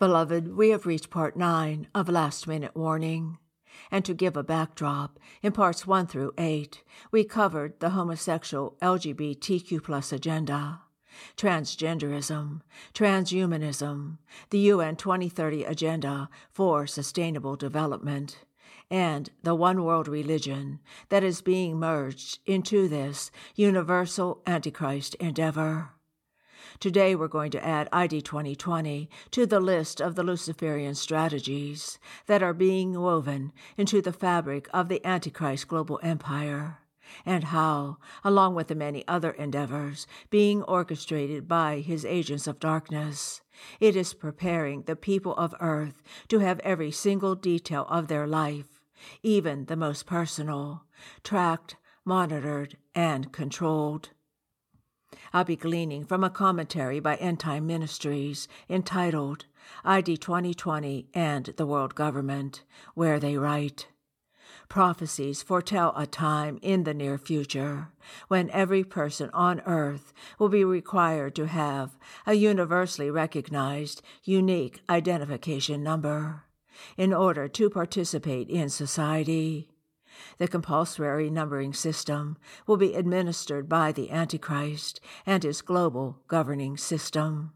Beloved, we have reached part 9 of Last Minute Warning. And to give a backdrop, in parts 1 through 8, we covered the homosexual LGBTQ plus agenda, transgenderism, transhumanism, the UN 2030 Agenda for Sustainable Development, and the one world religion that is being merged into this universal Antichrist endeavor. Today we're going to add ID 2020 to the list of the Luciferian strategies that are being woven into the fabric of the Antichrist global empire, and how, along with the many other endeavors being orchestrated by his agents of darkness, it is preparing the people of earth to have every single detail of their life, even the most personal, tracked, monitored, and controlled. I'll be gleaning from a commentary by End Time Ministries entitled ID 2020 and the World Government, where they write Prophecies foretell a time in the near future when every person on earth will be required to have a universally recognized, unique identification number in order to participate in society. The compulsory numbering system will be administered by the Antichrist and his global governing system.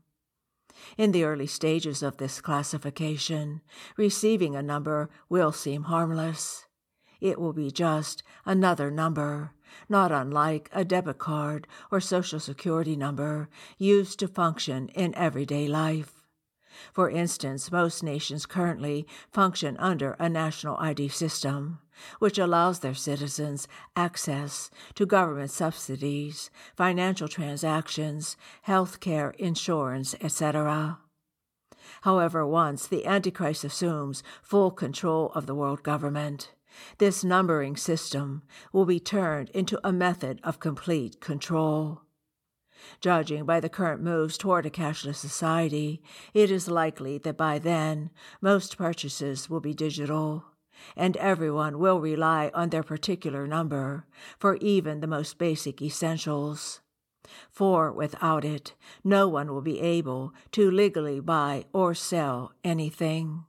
In the early stages of this classification, receiving a number will seem harmless. It will be just another number, not unlike a debit card or social security number used to function in everyday life. For instance, most nations currently function under a national ID system, which allows their citizens access to government subsidies, financial transactions, health care, insurance, etc. However, once the Antichrist assumes full control of the world government, this numbering system will be turned into a method of complete control. Judging by the current moves toward a cashless society, it is likely that by then most purchases will be digital, and everyone will rely on their particular number for even the most basic essentials. For without it, no one will be able to legally buy or sell anything.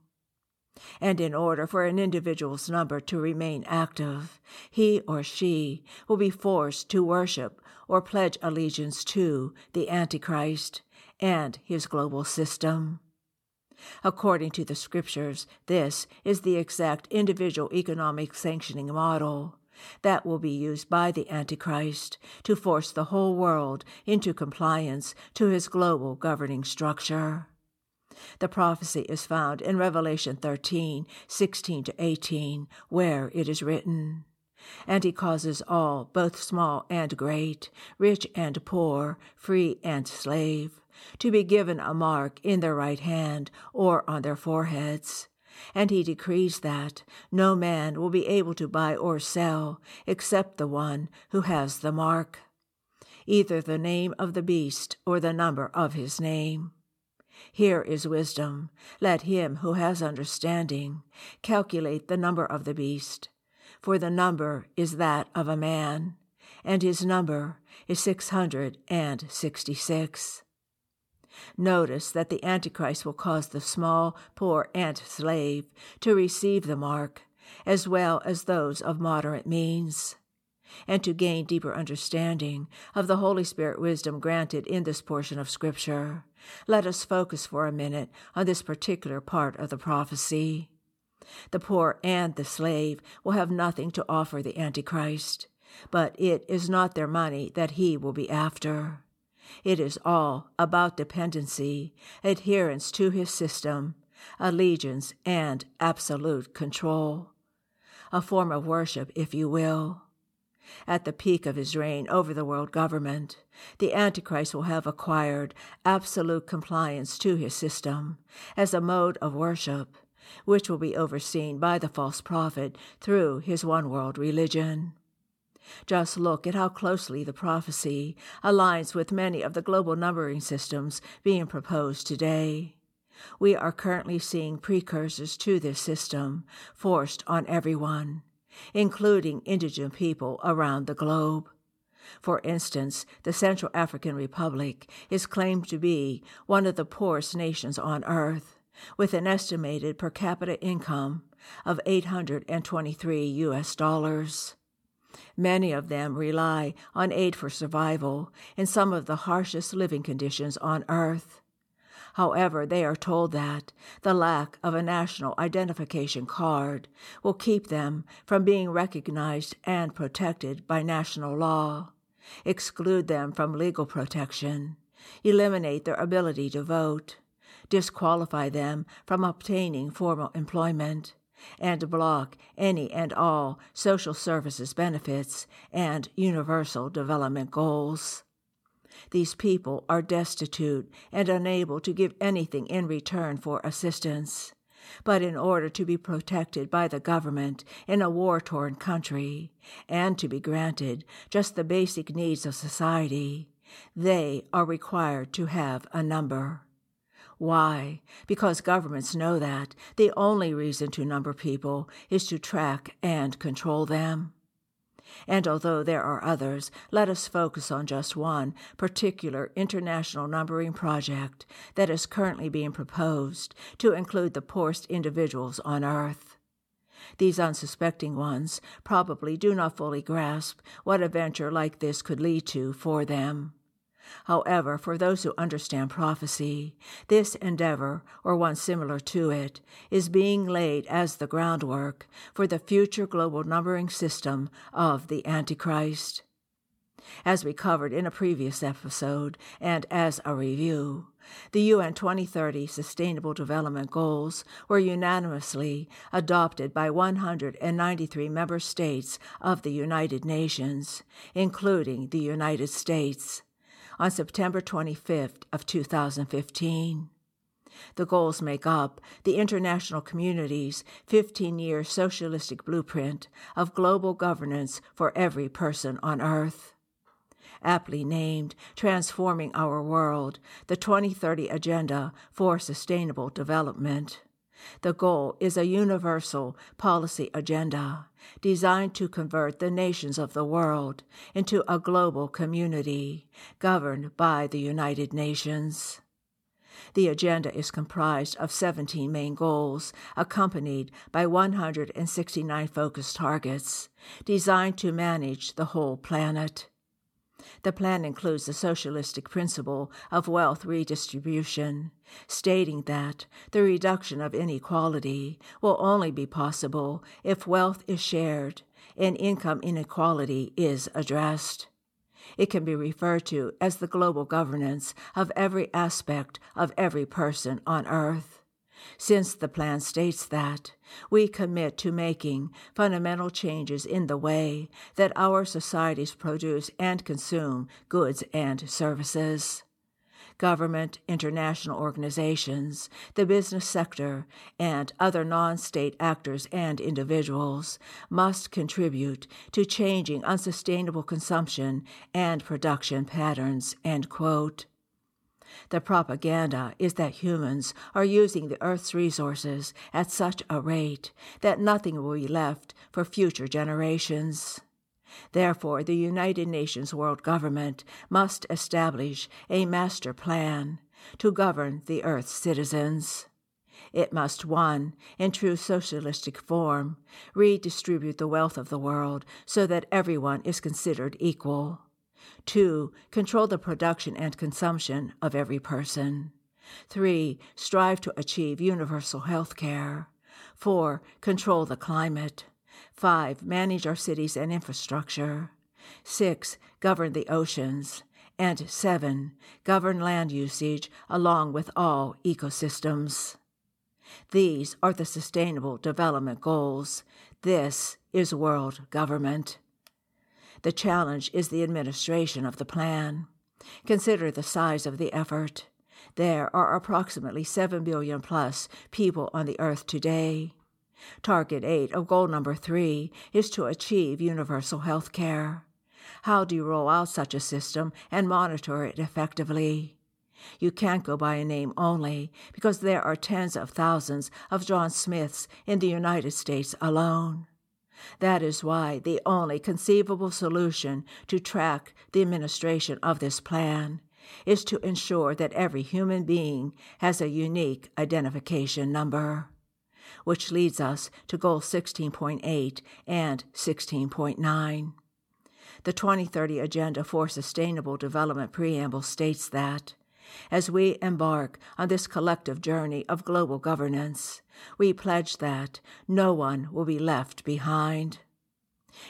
And in order for an individual's number to remain active, he or she will be forced to worship or pledge allegiance to the Antichrist and his global system. According to the scriptures, this is the exact individual economic sanctioning model that will be used by the Antichrist to force the whole world into compliance to his global governing structure. The prophecy is found in Revelation 13, 16 to 18, where it is written, And he causes all, both small and great, rich and poor, free and slave, to be given a mark in their right hand or on their foreheads. And he decrees that no man will be able to buy or sell except the one who has the mark, either the name of the beast or the number of his name. Here is wisdom. Let him who has understanding calculate the number of the beast, for the number is that of a man, and his number is six hundred and sixty six. Notice that the Antichrist will cause the small, poor ant slave to receive the mark, as well as those of moderate means. And to gain deeper understanding of the Holy Spirit wisdom granted in this portion of Scripture, let us focus for a minute on this particular part of the prophecy. The poor and the slave will have nothing to offer the Antichrist, but it is not their money that he will be after. It is all about dependency, adherence to his system, allegiance, and absolute control. A form of worship, if you will. At the peak of his reign over the world government, the Antichrist will have acquired absolute compliance to his system as a mode of worship, which will be overseen by the false prophet through his one world religion. Just look at how closely the prophecy aligns with many of the global numbering systems being proposed today. We are currently seeing precursors to this system forced on everyone, including indigenous people around the globe. For instance, the Central African Republic is claimed to be one of the poorest nations on earth, with an estimated per capita income of 823 US dollars. Many of them rely on aid for survival in some of the harshest living conditions on earth. However, they are told that the lack of a national identification card will keep them from being recognized and protected by national law, exclude them from legal protection, eliminate their ability to vote, disqualify them from obtaining formal employment, and block any and all social services benefits and universal development goals. These people are destitute and unable to give anything in return for assistance. But in order to be protected by the government in a war torn country, and to be granted just the basic needs of society, they are required to have a number. Why? Because governments know that the only reason to number people is to track and control them. And although there are others, let us focus on just one particular international numbering project that is currently being proposed to include the poorest individuals on earth. These unsuspecting ones probably do not fully grasp what a venture like this could lead to for them. However, for those who understand prophecy, this endeavor, or one similar to it, is being laid as the groundwork for the future global numbering system of the Antichrist. As we covered in a previous episode, and as a review, the UN 2030 Sustainable Development Goals were unanimously adopted by 193 member states of the United Nations, including the United States on September 25th of 2015. The goals make up the international community's 15-year socialistic blueprint of global governance for every person on earth. Aptly named Transforming Our World, the 2030 Agenda for Sustainable Development. The goal is a universal policy agenda designed to convert the nations of the world into a global community governed by the United Nations. The agenda is comprised of 17 main goals, accompanied by 169 focus targets, designed to manage the whole planet. The plan includes the socialistic principle of wealth redistribution, stating that the reduction of inequality will only be possible if wealth is shared and income inequality is addressed. It can be referred to as the global governance of every aspect of every person on earth since the plan states that we commit to making fundamental changes in the way that our societies produce and consume goods and services. Government, international organizations, the business sector, and other non state actors and individuals must contribute to changing unsustainable consumption and production patterns. End quote. The propaganda is that humans are using the Earth's resources at such a rate that nothing will be left for future generations. Therefore, the United Nations World Government must establish a master plan to govern the Earth's citizens. It must, one, in true socialistic form, redistribute the wealth of the world so that everyone is considered equal. Two, control the production and consumption of every person. Three, strive to achieve universal health care. Four, control the climate. Five, manage our cities and infrastructure. Six, govern the oceans. And seven, govern land usage along with all ecosystems. These are the Sustainable Development Goals. This is world government. The challenge is the administration of the plan. Consider the size of the effort. There are approximately 7 billion plus people on the earth today. Target 8 of goal number 3 is to achieve universal health care. How do you roll out such a system and monitor it effectively? You can't go by a name only because there are tens of thousands of John Smiths in the United States alone. That is why the only conceivable solution to track the administration of this plan is to ensure that every human being has a unique identification number. Which leads us to Goal 16.8 and 16.9. The 2030 Agenda for Sustainable Development Preamble states that as we embark on this collective journey of global governance, we pledge that no one will be left behind.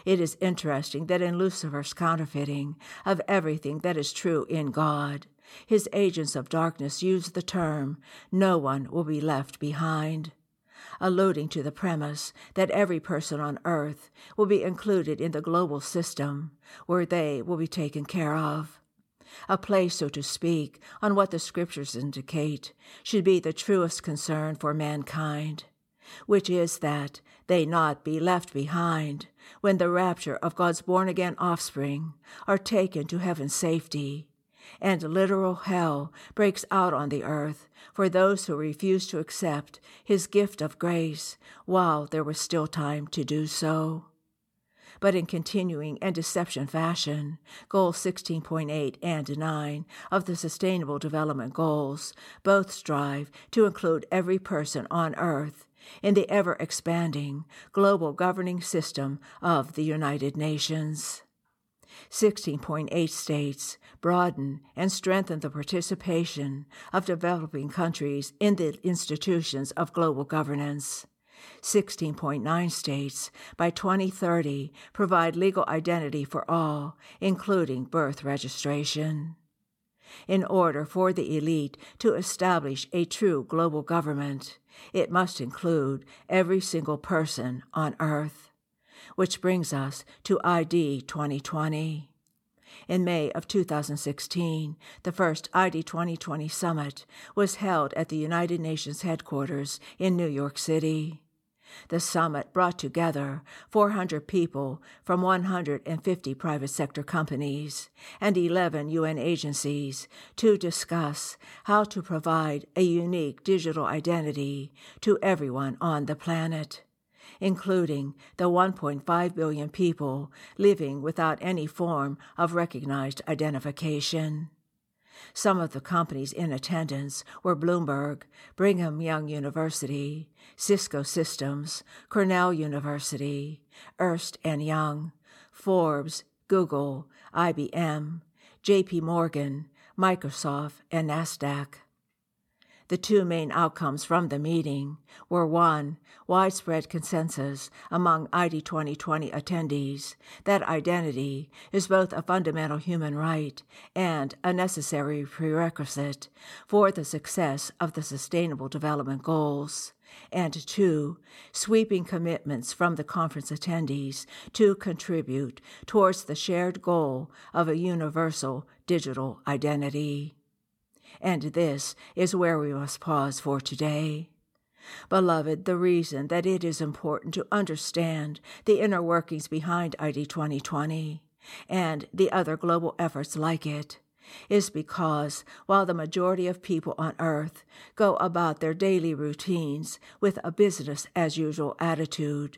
It is interesting that in Lucifer's counterfeiting of everything that is true in God, his agents of darkness use the term, no one will be left behind, alluding to the premise that every person on earth will be included in the global system where they will be taken care of. A place, so to speak, on what the scriptures indicate should be the truest concern for mankind, which is that they not be left behind when the rapture of God's born again offspring are taken to heaven's safety, and literal hell breaks out on the earth for those who refuse to accept his gift of grace while there was still time to do so but in continuing and deception fashion, Goals 16.8 and 9 of the Sustainable Development Goals both strive to include every person on earth in the ever expanding global governing system of the United Nations. 16.8 states broaden and strengthen the participation of developing countries in the institutions of global governance. 16.9 states by 2030 provide legal identity for all, including birth registration. In order for the elite to establish a true global government, it must include every single person on earth. Which brings us to ID 2020. In May of 2016, the first ID 2020 summit was held at the United Nations headquarters in New York City. The summit brought together 400 people from 150 private sector companies and 11 UN agencies to discuss how to provide a unique digital identity to everyone on the planet, including the 1.5 billion people living without any form of recognized identification. Some of the companies in attendance were Bloomberg, Brigham Young University, Cisco Systems, Cornell University, Ernst and Young, Forbes, Google, IBM, JP Morgan, Microsoft, and Nasdaq. The two main outcomes from the meeting were one, widespread consensus among ID 2020 attendees that identity is both a fundamental human right and a necessary prerequisite for the success of the Sustainable Development Goals. And two, sweeping commitments from the conference attendees to contribute towards the shared goal of a universal digital identity. And this is where we must pause for today. Beloved, the reason that it is important to understand the inner workings behind ID 2020 and the other global efforts like it is because while the majority of people on earth go about their daily routines with a business as usual attitude,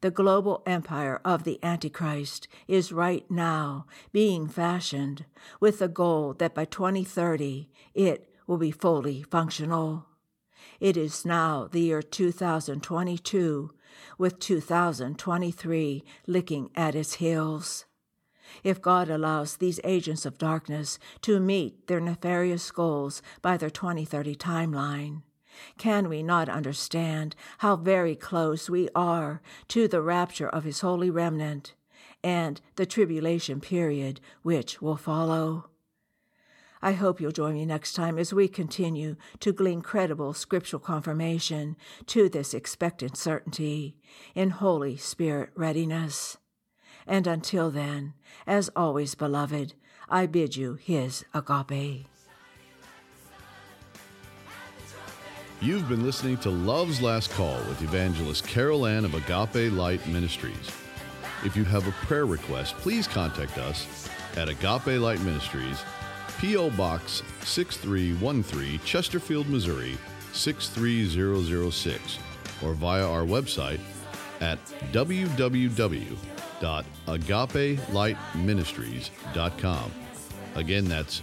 the global empire of the Antichrist is right now being fashioned with the goal that by 2030 it will be fully functional. It is now the year 2022, with 2023 licking at its heels. If God allows these agents of darkness to meet their nefarious goals by their 2030 timeline, can we not understand how very close we are to the rapture of his holy remnant and the tribulation period which will follow? I hope you'll join me next time as we continue to glean credible scriptural confirmation to this expectant certainty in Holy Spirit readiness. And until then, as always, beloved, I bid you his agape. You've been listening to Love's Last Call with evangelist Carol Ann of Agape Light Ministries. If you have a prayer request, please contact us at Agape Light Ministries, P.O. Box 6313, Chesterfield, Missouri 63006, or via our website at www.agapelightministries.com. Again, that's